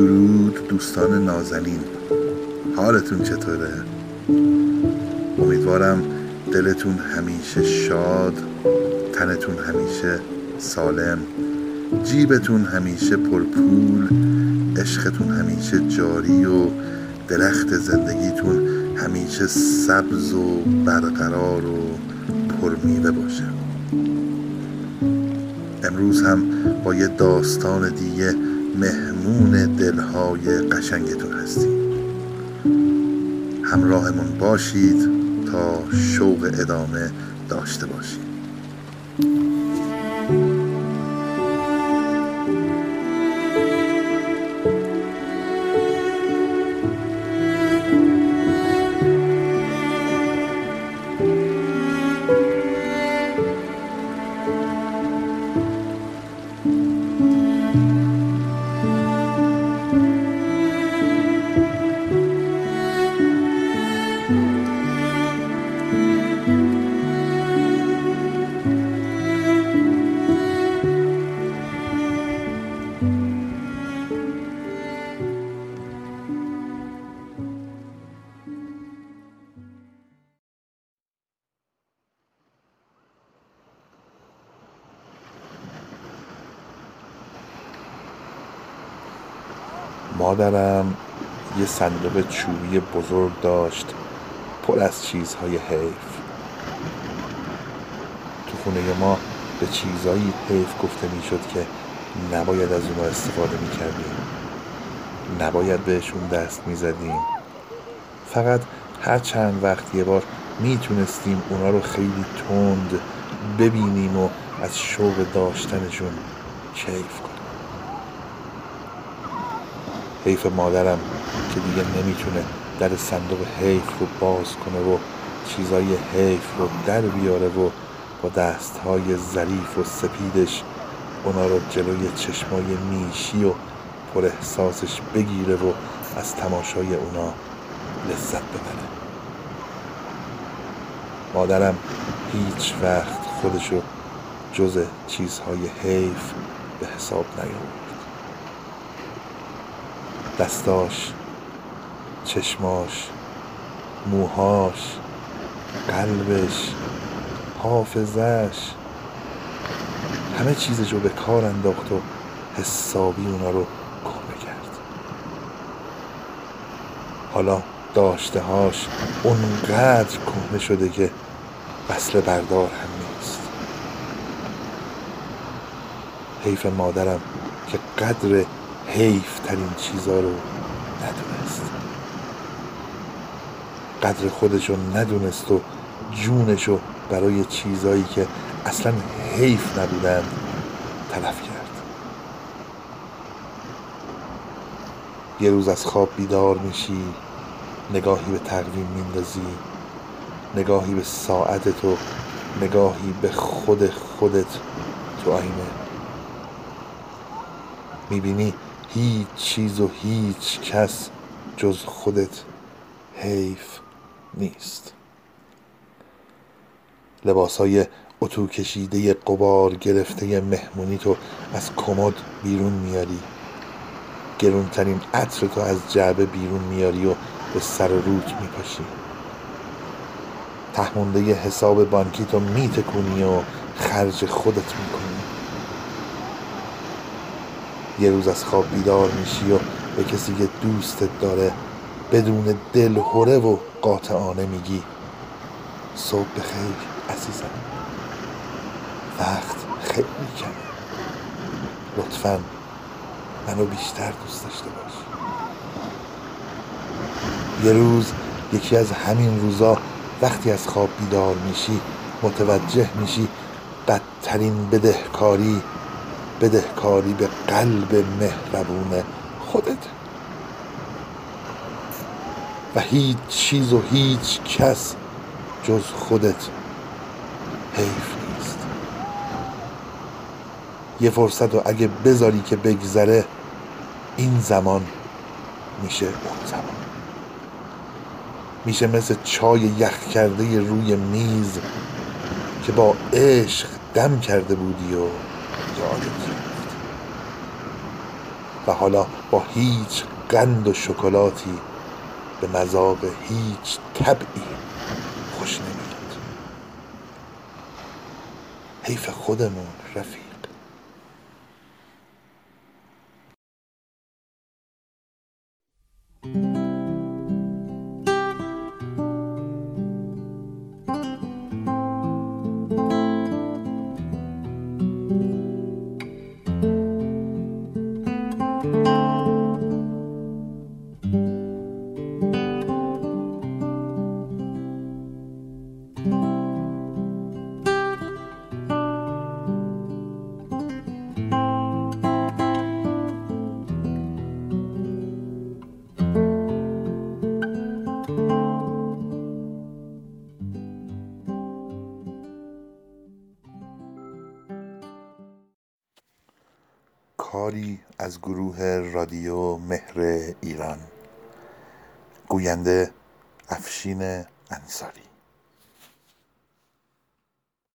درود دوستان نازنین حالتون چطوره؟ امیدوارم دلتون همیشه شاد تنتون همیشه سالم جیبتون همیشه پرپول عشقتون همیشه جاری و درخت زندگیتون همیشه سبز و برقرار و پرمیوه باشه امروز هم با یه داستان دیگه مهمون دلهای قشنگتون هستیم. همراهمون باشید تا شوق ادامه داشته باشید مادرم یه صندوق چوبی بزرگ داشت پر از چیزهای حیف. تو خونه ما به چیزهایی حیف گفته می‌شد که نباید از اونها استفاده می‌کردیم. نباید بهشون دست می‌زدیم. فقط هر چند وقت یه بار می‌تونستیم اونا رو خیلی تند ببینیم و از شوق داشتنشون کیف کنیم. حیف مادرم که دیگه نمی‌تونه در صندوق حیف رو باز کنه و چیزای حیف رو در بیاره و با دستهای ظریف و سپیدش اونا رو جلوی چشمای میشی و پر احساسش بگیره و از تماشای اونا لذت ببره. مادرم هیچ وقت خودشو جز چیزهای حیف به حساب نیاورد. دستاش چشماش موهاش قلبش حافظش همه چیزش رو به کار انداخت و حسابی اونا رو کهنه کرد. حالا داشتههاش اونقدر کهنه شده که وصل بردار هم نیست. حیف مادرم که قدر حیف ترین چیزا رو ندونست. قدر خودشو ندونست و جونشو برای چیزایی که اصلا حیف نبودن تلف کرد. یه روز از خواب بیدار میشی نگاهی به تقویم میندازی نگاهی به ساعتت و نگاهی به خود خودت تو آینه. می‌بینی هیچ چیز و هیچ کس جز خودت حیف نیست. لباسهای اتو کشیده قبار گرفته مهمونی تو از کمد بیرون میاری. گرونترین عطر تو از جعبه بیرون میاری و به سر روت میپاشی. تهمونده حساب بانکی تو میتکونی و خرج خودت می‌کنی. یه روز از خواب بیدار میشی و به کسی که دوستت داره بدون دل هره و قاطعانه میگی صبح بخیر عزیزم. وقت خیلی کمه. لطفا منو بیشتر دوست داشته باش. یه روز یکی از همین روزا وقتی از خواب بیدار میشی متوجه میشی بدترین بدهکاری بدهکاری به قلب مهربون خودت. و هیچ چیز و هیچ کس جز خودت حیف نیست. یه فرصت و اگه بذاری که بگذره این زمان میشه اون زمان. میشه مثل چای یخ کرده روی میز که با عشق دم کرده بودی و یادت و حالا با هیچ قند و شکلاتی به مذاق هیچ طبعی خوش نمیاد حیف خودمون رفیق. کاری از گروه رادیو مهر ایران. گوینده افشین انصاری.